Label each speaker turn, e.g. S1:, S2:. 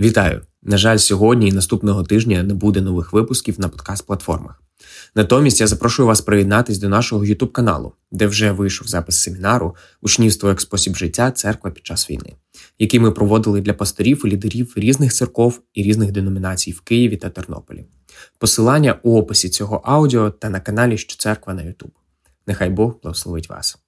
S1: Вітаю! На жаль, сьогодні і наступного тижня не буде нових випусків на подкаст-платформах. Натомість я запрошую вас приєднатись до нашого youtube каналу, де вже вийшов запис семінару Учнівство як спосіб життя церква під час війни, який ми проводили для пасторів і лідерів різних церков і різних деномінацій в Києві та Тернополі. Посилання у описі цього аудіо та на каналі Що Церква на YouTube. Нехай Бог благословить вас.